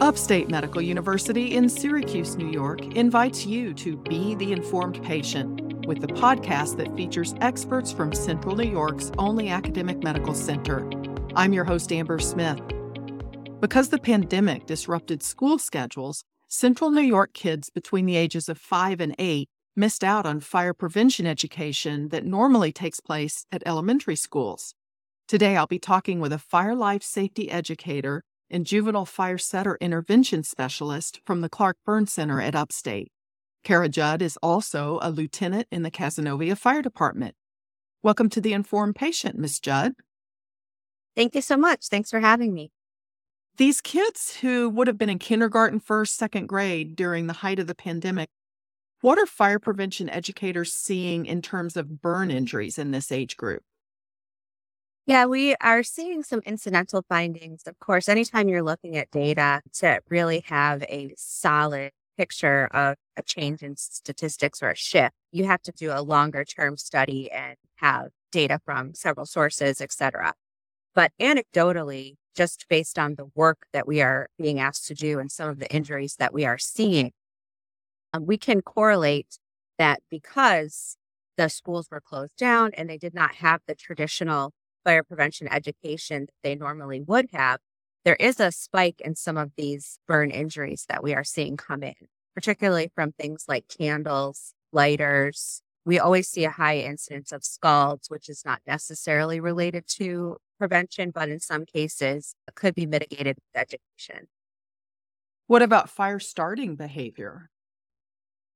Upstate Medical University in Syracuse, New York invites you to Be the Informed Patient with the podcast that features experts from Central New York's only academic medical center. I'm your host, Amber Smith. Because the pandemic disrupted school schedules, Central New York kids between the ages of 5 and 8 missed out on fire prevention education that normally takes place at elementary schools. Today, I'll be talking with a fire life safety educator and juvenile fire setter intervention specialist from the Clark Burn Center at Upstate. Kara Judd is also a lieutenant in the Cazenovia Fire Department. Welcome to the Informed Patient, Ms. Judd. Thank you so much. Thanks for having me. These kids who would have been in kindergarten, first, second grade during the height of the pandemic, what are fire prevention educators seeing in terms of burn injuries in this age group? Yeah, we are seeing some incidental findings. Of course, anytime you're looking at data to really have a solid picture of a change in statistics or a shift, you have to do a longer term study and have data from several sources, et cetera. But anecdotally, just based on the work that we are being asked to do and some of the injuries that we are seeing, um, we can correlate that because the schools were closed down and they did not have the traditional fire prevention education that they normally would have, there is a spike in some of these burn injuries that we are seeing come in, particularly from things like candles, lighters. We always see a high incidence of scalds, which is not necessarily related to prevention, but in some cases could be mitigated with education. What about fire starting behavior?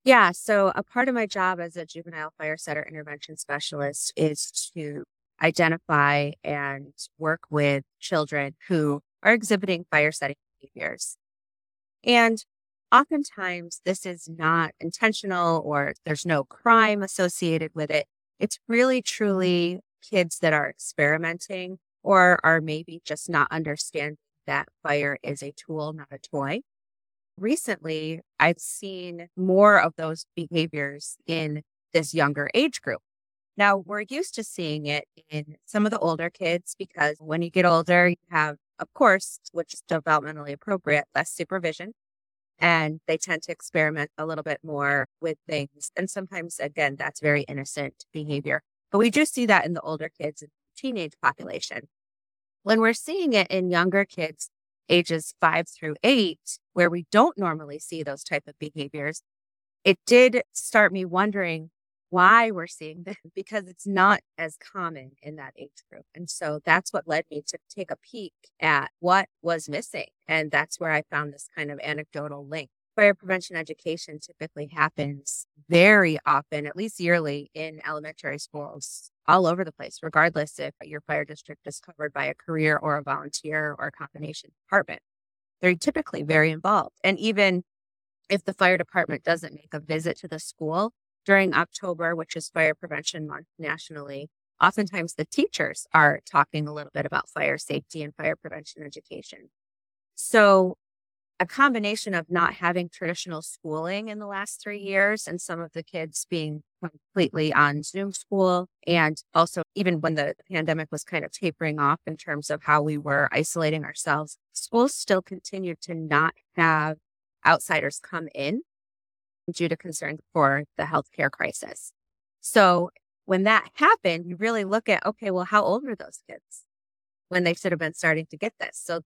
Yeah, so a part of my job as a juvenile fire setter intervention specialist is to identify and work with children who are exhibiting fire setting behaviors. And oftentimes this is not intentional or there's no crime associated with it. It's really truly kids that are experimenting or are maybe just not understanding that fire is a tool, not a toy. Recently, I've seen more of those behaviors in this younger age group. Now, we're used to seeing it in some of the older kids because when you get older, you have, of course, which is developmentally appropriate, less supervision. And they tend to experiment a little bit more with things. And sometimes, again, that's very innocent behavior. But we do see that in the older kids and teenage population. When we're seeing it in younger kids, ages five through eight, where we don't normally see those type of behaviors, it did start me wondering why we're seeing this because it's not as common in that age group. And so that's what led me to take a peek at what was missing. And that's where I found this kind of anecdotal link. Fire prevention education typically happens very often, at least yearly, in elementary schools all over the place, regardless if your fire district is covered by a career or a volunteer or a combination department. They're typically very involved. And even if the fire department doesn't make a visit to the school, during October, which is Fire Prevention Month nationally, oftentimes the teachers are talking a little bit about fire safety and fire prevention education. So, a combination of not having traditional schooling in the last three years and some of the kids being completely on Zoom school, and also even when the pandemic was kind of tapering off in terms of how we were isolating ourselves, schools still continued to not have outsiders come in due to concerns for the healthcare crisis. So when that happened, you really look at, okay, well, how old were those kids when they should have been starting to get this? So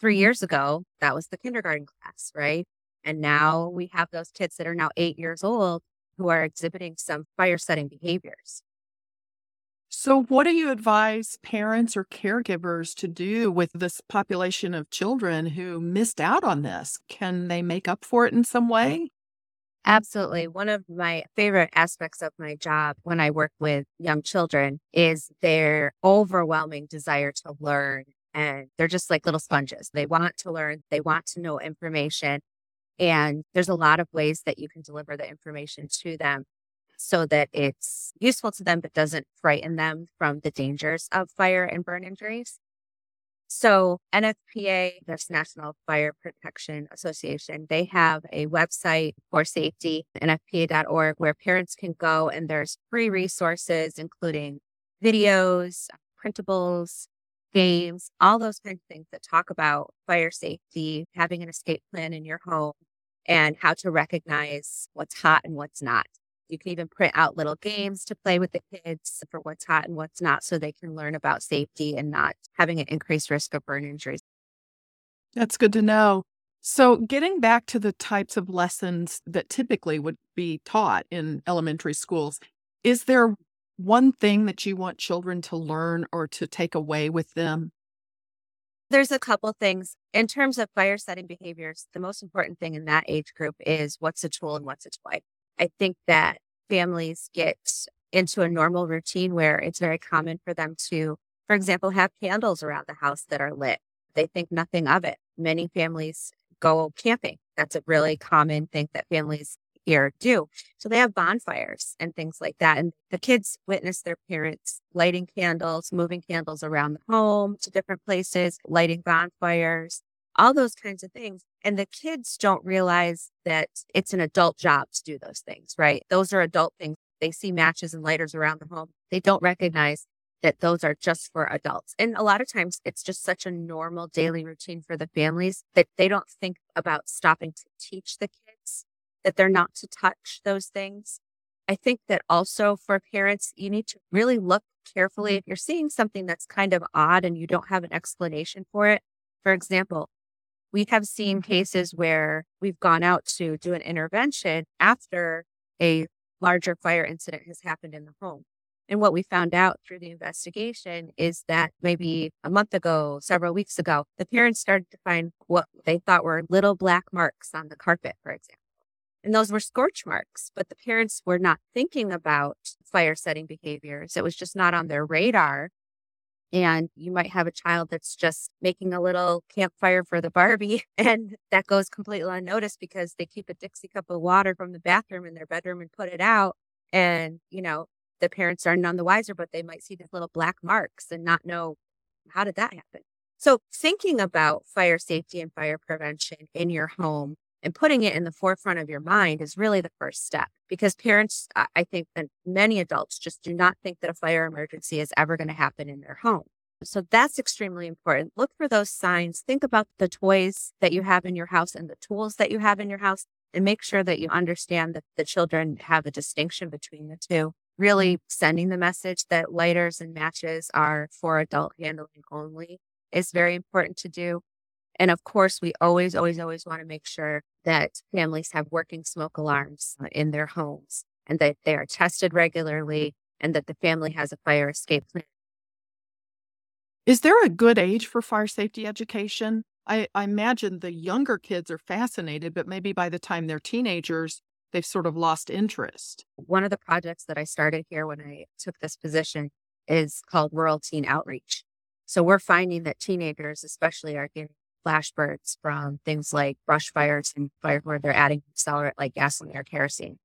three mm-hmm. years ago, that was the kindergarten class, right? And now we have those kids that are now eight years old who are exhibiting some fire setting behaviors. So, what do you advise parents or caregivers to do with this population of children who missed out on this? Can they make up for it in some way? Absolutely. One of my favorite aspects of my job when I work with young children is their overwhelming desire to learn. And they're just like little sponges. They want to learn, they want to know information. And there's a lot of ways that you can deliver the information to them so that it's useful to them, but doesn't frighten them from the dangers of fire and burn injuries. So NFPA, this National Fire Protection Association, they have a website for safety, nfpa.org, where parents can go and there's free resources, including videos, printables, games, all those kinds of things that talk about fire safety, having an escape plan in your home, and how to recognize what's hot and what's not. You can even print out little games to play with the kids for what's hot and what's not so they can learn about safety and not having an increased risk of burn injuries. That's good to know. So, getting back to the types of lessons that typically would be taught in elementary schools, is there one thing that you want children to learn or to take away with them? There's a couple things. In terms of fire setting behaviors, the most important thing in that age group is what's a tool and what's a toy. I think that families get into a normal routine where it's very common for them to, for example, have candles around the house that are lit. They think nothing of it. Many families go camping. That's a really common thing that families here do. So they have bonfires and things like that. And the kids witness their parents lighting candles, moving candles around the home to different places, lighting bonfires, all those kinds of things. And the kids don't realize that it's an adult job to do those things, right? Those are adult things. They see matches and lighters around the home. They don't recognize that those are just for adults. And a lot of times it's just such a normal daily routine for the families that they don't think about stopping to teach the kids that they're not to touch those things. I think that also for parents, you need to really look carefully if you're seeing something that's kind of odd and you don't have an explanation for it. For example, we have seen mm-hmm. cases where we've gone out to do an intervention after a larger fire incident has happened in the home. And what we found out through the investigation is that maybe a month ago, several weeks ago, the parents started to find what they thought were little black marks on the carpet, for example. And those were scorch marks, but the parents were not thinking about fire setting behaviors. It was just not on their radar. And you might have a child that's just making a little campfire for the Barbie, and that goes completely unnoticed because they keep a Dixie cup of water from the bathroom in their bedroom and put it out. And, you know, the parents are none the wiser, but they might see these little black marks and not know how did that happen. So, thinking about fire safety and fire prevention in your home and putting it in the forefront of your mind is really the first step because parents, I think, that many adults just do not think that a fire emergency is ever going to happen in their home. So that's extremely important. Look for those signs. Think about the toys that you have in your house and the tools that you have in your house and make sure that you understand that the children have a distinction between the two. Really sending the message that lighters and matches are for adult handling only is very important to do. And of course, we always, always, always want to make sure that families have working smoke alarms uh, in their homes and that they are tested regularly and that the family has a fire escape plan. Is there a good age for fire safety education? I, I imagine the younger kids are fascinated, but maybe by the time they're teenagers, they've sort of lost interest. One of the projects that I started here when I took this position is called Rural Teen Outreach. So we're finding that teenagers, especially, are getting flash burns from things like brush fires and fire where they're adding accelerant like gasoline or kerosene.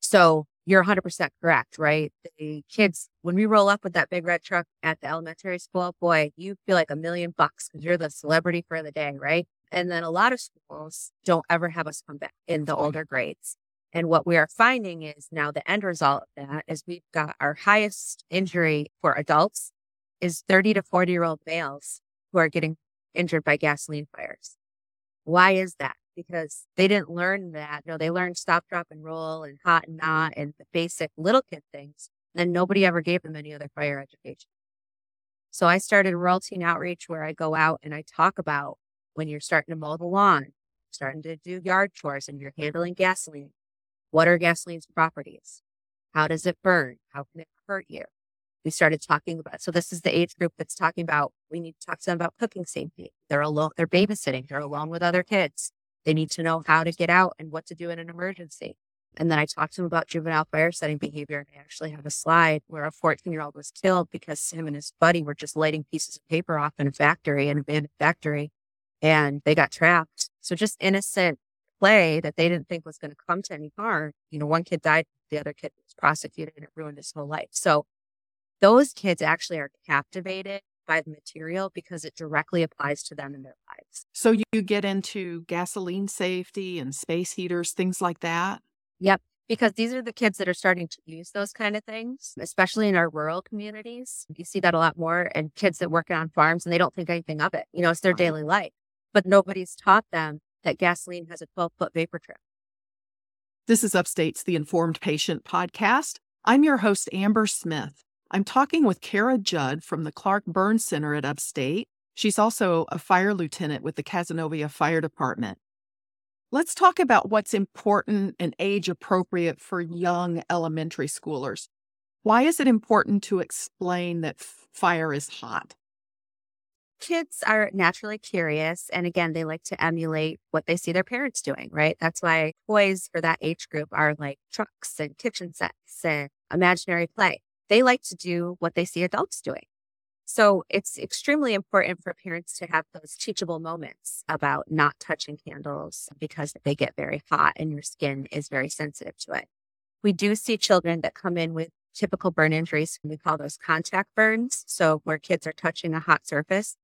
So you're 100% correct, right? The kids, when we roll up with that big red truck at the elementary school, boy, you feel like a million bucks because you're the celebrity for the day, right? And then a lot of schools don't ever have us come back in the older grades. And what we are finding is now the end result of that is we've got our highest injury for adults is 30 to 40 year old males who are getting injured by gasoline fires. Why is that? Because they didn't learn that. Know, they learned stop, drop, and roll and hot and not and the basic little kid things. And nobody ever gave them any other fire education. So I started Rural Teen Outreach where I go out and I talk about when you're starting to mow the lawn, starting to do yard chores and you're handling gasoline. What are gasoline's properties? How does it burn? How can it hurt you? We started talking about. So this is the age group that's talking about we need to talk to them about cooking safety. They're alone, they're babysitting, they're alone with other kids. They need to know how to get out and what to do in an emergency. And then I talked to them about juvenile fire setting behavior. And I actually have a slide where a 14 year old was killed because him and his buddy were just lighting pieces of paper off in a factory, an abandoned factory, and they got trapped. So just innocent play that they didn't think was going to come to any harm. You know, one kid died, the other kid was prosecuted, and it ruined his whole life. So those kids actually are captivated by the material because it directly applies to them in their lives. So you get into gasoline safety and space heaters, things like that? Yep. because these are the kids that are starting to use those kind of things, especially in our rural communities. You see that a lot more and kids that work on farms and they don't think anything of it. You know, it's their daily life, but nobody's taught them that gasoline has a 12 foot vapor trail. This is Upstate's The Informed Patient podcast. I'm your host, Amber Smith. I'm talking with Kara Judd from the Clark Burn Center at Upstate. She's also a fire lieutenant with the Cazenovia Fire Department. Let's talk about what's important and age appropriate for young elementary schoolers. Why is it important to explain that fire is hot? Kids are naturally curious. And again, they like to emulate what they see their parents doing, right? That's why toys for that age group are like trucks and kitchen sets and imaginary play. They like to do what they see adults doing. So it's extremely important for parents to have those teachable moments about not touching candles because they get very hot and your skin is very sensitive to it. We do see children that come in with typical burn injuries. We call those contact burns. So where kids are touching a hot surface.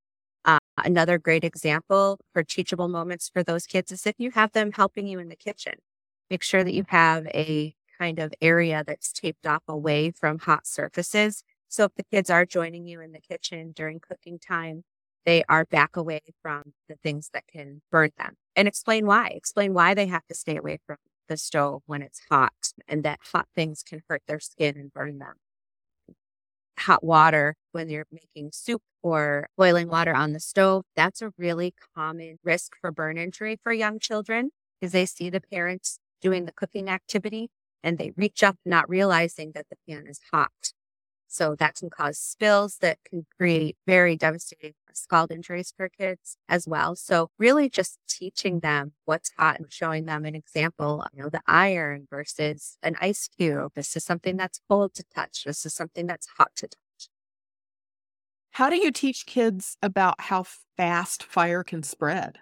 Uh, another great example for teachable moments for those kids is if you have them helping you in the kitchen, make sure that you have a kind of area that's taped off away from hot surfaces so if the kids are joining you in the kitchen during cooking time, they are back away from the things that can burn them and explain why. Explain why they have to stay away from the stove when it's hot and that hot things can hurt their skin and burn them. Hot water when you're making soup or boiling water on the stove, that's a really common risk for burn injury for young children because they see the parents doing the cooking activity and they reach up not realizing that the pan is hot so that can cause spills that can create very devastating scald injuries for kids as well. So really just teaching them what's hot and showing them an example, you know, the iron versus an ice cube. This is something that's cold to touch. This is something that's hot to touch. How do you teach kids about how fast fire can spread?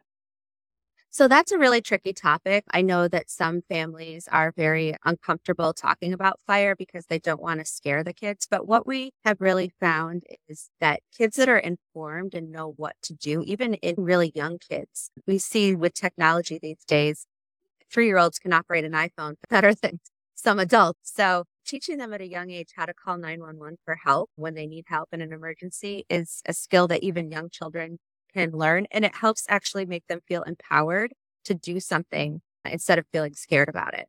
So that's a really tricky topic. I know that some families are very uncomfortable talking about fire because they don't want to scare the kids. But what we have really found is that kids that are informed and know what to do, even in really young kids, we see with technology these days, three year olds can operate an iPhone better than some adults. So teaching them at a young age how to call 911 for help when they need help in an emergency is a skill that even young children can learn. And it helps actually make them feel empowered to do something instead of feeling scared about it.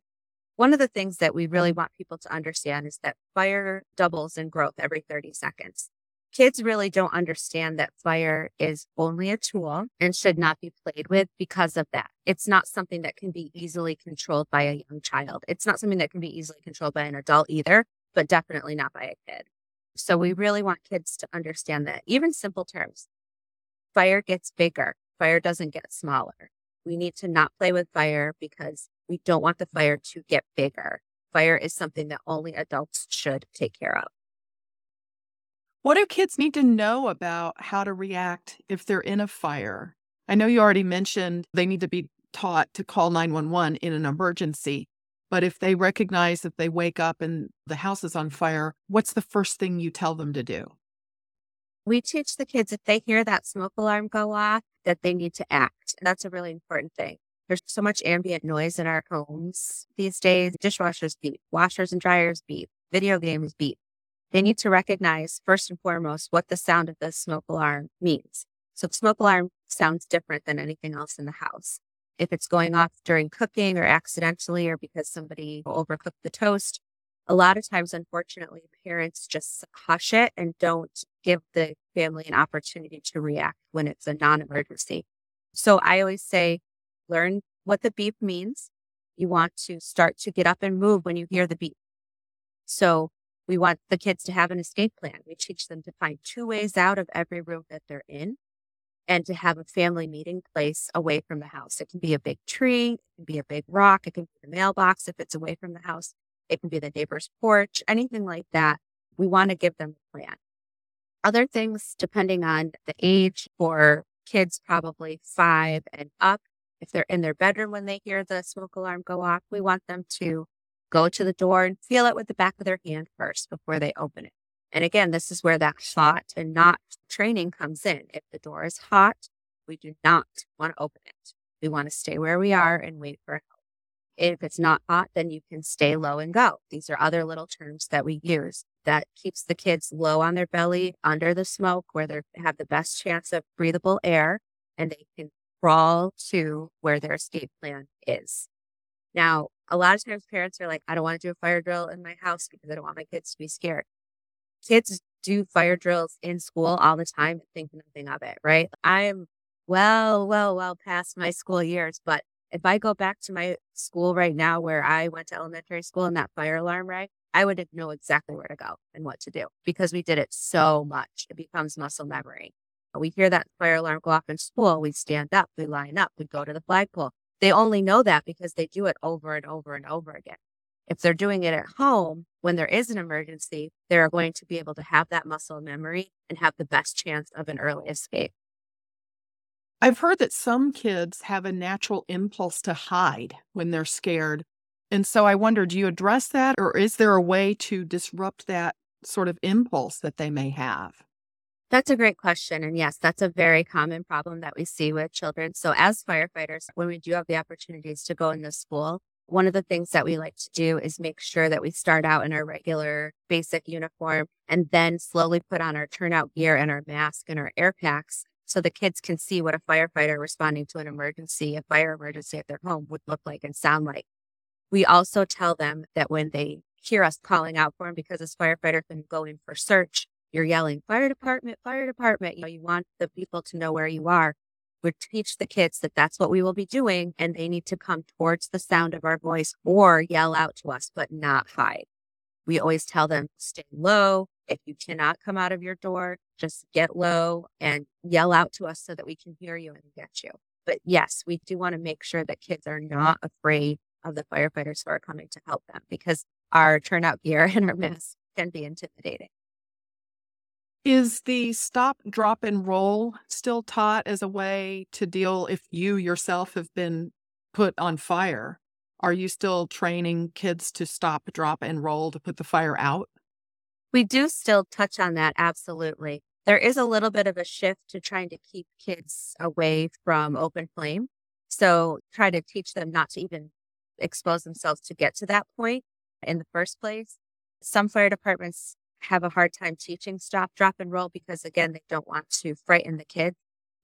One of the things that we really want people to understand is that fire doubles in growth every 30 seconds. Kids really don't understand that fire is only a tool and should not be played with because of that. It's not something that can be easily controlled by a young child. It's not something that can be easily controlled by an adult either, but definitely not by a kid. So we really want kids to understand that even simple terms, fire gets bigger, fire doesn't get smaller. We need to not play with fire because we don't want the fire to get bigger. Fire is something that only adults should take care of. What do kids need to know about how to react if they're in a fire? I know you already mentioned they need to be taught to call 911 in an emergency, but if they recognize that they wake up and the house is on fire, what's the first thing you tell them to do? We teach the kids if they hear that smoke alarm go off, that they need to act. And that's a really important thing. There's so much ambient noise in our homes these days. Dishwashers beep, washers and dryers beep, video games beep. They need to recognize first and foremost what the sound of the smoke alarm means. So smoke alarm sounds different than anything else in the house. If it's going off during cooking or accidentally or because somebody overcooked the toast, a lot of times, unfortunately, parents just hush it and don't give the family an opportunity to react when it's a non emergency. So I always say, learn what the beep means. You want to start to get up and move when you hear the beep. So we want the kids to have an escape plan. We teach them to find two ways out of every room that they're in and to have a family meeting place away from the house. It can be a big tree, it can be a big rock, it can be the mailbox if it's away from the house. It can be the neighbor's porch, anything like that. We want to give them a plan. Other things, depending on the age for kids, probably five and up, if they're in their bedroom when they hear the smoke alarm go off, we want them to go to the door and feel it with the back of their hand first before they open it. And again, this is where that hot and not training comes in. If the door is hot, we do not want to open it. We want to stay where we are and wait for help. If it's not hot, then you can stay low and go. These are other little terms that we use that keeps the kids low on their belly under the smoke where they have the best chance of breathable air and they can crawl to where their escape plan is. Now, a lot of times parents are like, I don't want to do a fire drill in my house because I don't want my kids to be scared. Kids do fire drills in school all the time and think nothing of it, right? I am well, well, well past my school years, but if I go back to my school right now where I went to elementary school and that fire alarm rang, I would know exactly where to go and what to do because we did it so much. It becomes muscle mm-hmm. memory. We hear that fire alarm go off in school, we stand up, we line up, we go to the flagpole. They only know that because they do it over and over and over again. If they're doing it at home, when there is an emergency, they're going to be able to have that muscle memory and have the best chance of an early escape. I've heard that some kids have a natural impulse to hide when they're scared. And so I wonder do you address that, or is there a way to disrupt that sort of impulse that they may have? That's a great question. And yes, that's a very common problem that we see with children. So, as firefighters, when we do have the opportunities to go into school, one of the things that we like to do is make sure that we start out in our regular basic uniform and then slowly put on our turnout gear and our mask and our air packs so the kids can see what a firefighter responding to an emergency, a fire emergency at their home would look like and sound like. We also tell them that when they hear us calling out for them, because as firefighters been going for search, you're yelling, fire department, fire department. You know, you want the people to know where you are. We teach the kids that that's what we will be doing and they need to come towards the sound of our voice or yell out to us, but not hide. We always tell them stay low. If you cannot come out of your door, just get low and yell out to us so that we can hear you and get you. But yes, we do want to make sure that kids are not afraid of the firefighters who are coming to help them because our turnout gear and our masks can be intimidating. Is the stop, drop, and roll still taught as a way to deal if you yourself have been put on fire? Are you still training kids to stop, drop, and roll to put the fire out? We do still touch on that, absolutely. There is a little bit of a shift to trying to keep kids away from open flame. So try to teach them not to even expose themselves to get to that point in the first place. Some fire departments have a hard time teaching stop, drop, and roll because, again, they don't want to frighten the kids.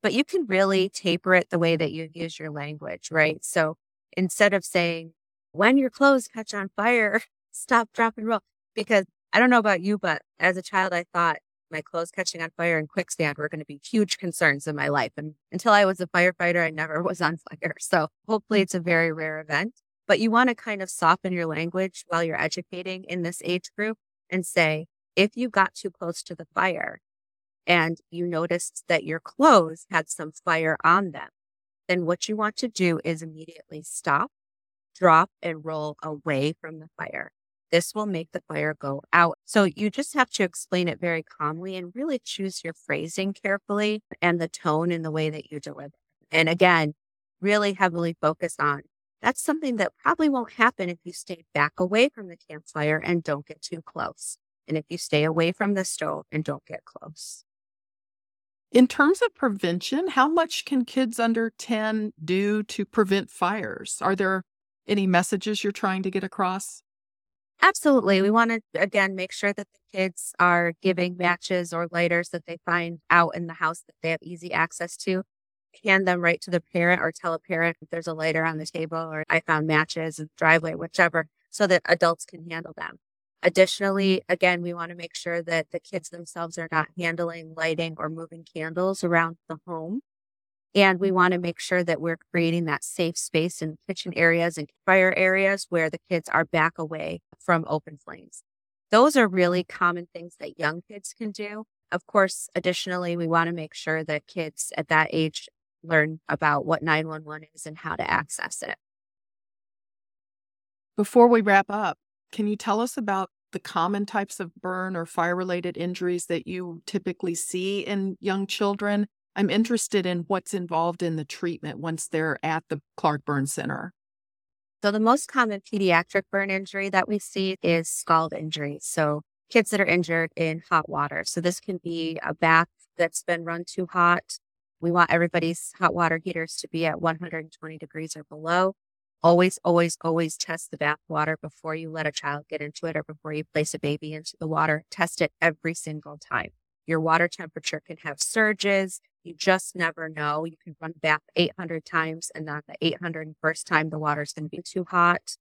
But you can really taper it the way that you use your language, right? So instead of saying, when your clothes catch on fire, stop, drop, and roll. Because I don't know about you, but as a child, I thought my clothes catching on fire and quicksand were going to be huge concerns in my life. And until I was a firefighter, I never was on fire. So hopefully mm. it's a very rare event. But you want to kind of soften your language while you're educating in this age group and say, if you got too close to the fire and you noticed that your clothes had some fire on them, then what you want to do is immediately stop, drop, and roll away from the fire. This will make the fire go out. So you just have to explain it very calmly and really choose your phrasing carefully and the tone in the way that you deliver. And again, really heavily focus on that's something that probably won't happen if you stay back away from the campfire and don't get too close and if you stay away from the stove and don't get close. In terms of prevention, how much can kids under 10 do to prevent fires? Are there any messages you're trying to get across? Absolutely. We want to, again, make sure that the kids are giving matches or lighters that they find out in the house that they have easy access to. Hand them right to the parent or tell a parent if there's a lighter on the table or I found matches in the driveway, whichever, so that adults can handle them. Additionally, again, we want to make sure that the kids themselves are not handling lighting or moving candles around the home. And we want to make sure that we're creating that safe space in kitchen areas and fire areas where the kids are back away from open flames. Those are really common things that young kids can do. Of course, additionally, we want to make sure that kids at that age learn about what 911 is and how to access it. Before we wrap up, can you tell us about the common types of burn or fire related injuries that you typically see in young children? I'm interested in what's involved in the treatment once they're at the Clark Burn Center. So, the most common pediatric burn injury that we see is scald injury. So, kids that are injured in hot water. So, this can be a bath that's been run too hot. We want everybody's hot water heaters to be at 120 degrees or below. Always, always, always test the bath water before you let a child get into it or before you place a baby into the water. Test it every single time. Your water temperature can have surges. You just never know. You can run the bath 800 times and then the 801st time the water's going to be too hot.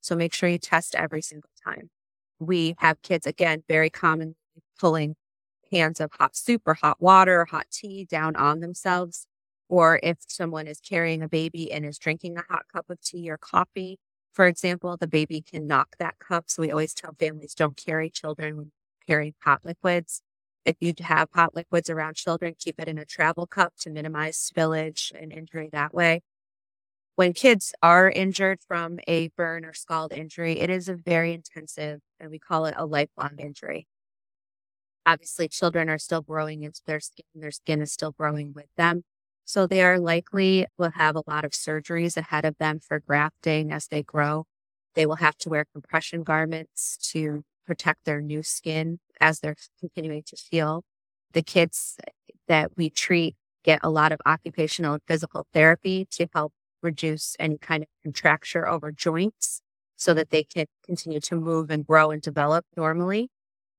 So make sure you test every single time. We have kids, again, very commonly pulling pans of hot soup or hot water or hot tea down on themselves. Or if someone is carrying a baby and is drinking a hot cup of tea or coffee, for example, the baby can knock that cup. So we always tell families don't carry children when carrying hot liquids. If you have hot liquids around children, keep it in a travel cup to minimize spillage and injury that way. When kids are injured from a burn or scald injury, it is a very intensive, and we call it a lifelong injury. Obviously, children are still growing into their skin, their skin is still growing with them. So they are likely will have a lot of surgeries ahead of them for grafting as they grow. They will have to wear compression garments to protect their new skin as they're continuing to heal. The kids that we treat get a lot of occupational and physical therapy to help reduce any kind of contracture over joints so that they can continue to move and grow and develop normally.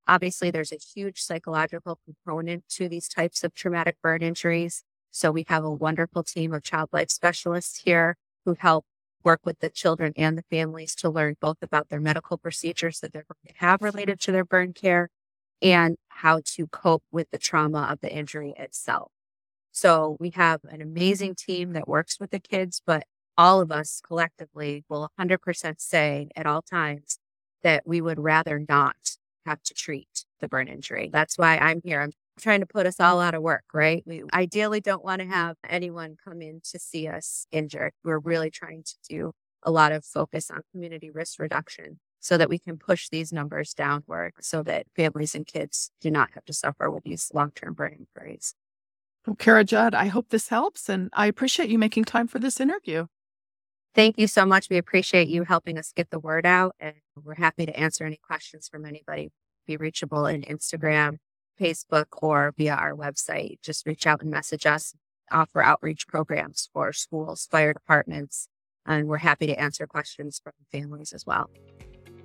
Obviously, there's a huge psychological component to these types of traumatic burn injuries. So we have a wonderful team of child life specialists here who help work with the children and the families to learn both about their medical procedures that they're going to have related to their burn care and how to cope with the trauma of the injury itself. So we have an amazing team that works with the kids, but all of us collectively will 100% say at all times that we would rather not have to treat the burn injury. That's why I'm here. I'm trying to put us all out of work, right? We ideally don't want to have anyone come in to see us injured. We're really trying to do a lot of focus on community risk reduction so that we can push these numbers downward so that families and kids do not have to suffer with these long term burn injuries. Well, Kara Judd, I hope this helps and I appreciate you making time for this interview. Thank you so much. We appreciate you helping us get the word out and we're happy to answer any questions from anybody. Be reachable in Instagram, Facebook, or via our website. Just reach out and message us. Offer outreach programs for schools, fire departments, and we're happy to answer questions from families as well.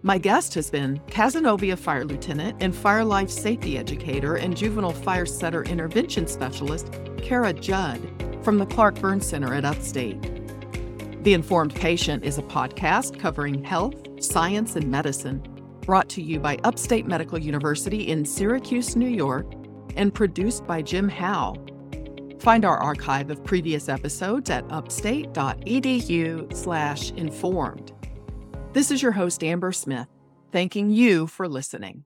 My guest has been Cazenovia Fire Lieutenant and Fire Life Safety Educator and Juvenile Fire Setter Intervention Specialist, Kara Judd, from the Clark Burn Center at Upstate. The Informed Patient is a podcast covering health, science, and medicine, brought to you by Upstate Medical University in Syracuse, New York, and produced by Jim Howe. Find our archive of previous episodes at upstate.edu/informed. This is your host, Amber Smith, thanking you for listening.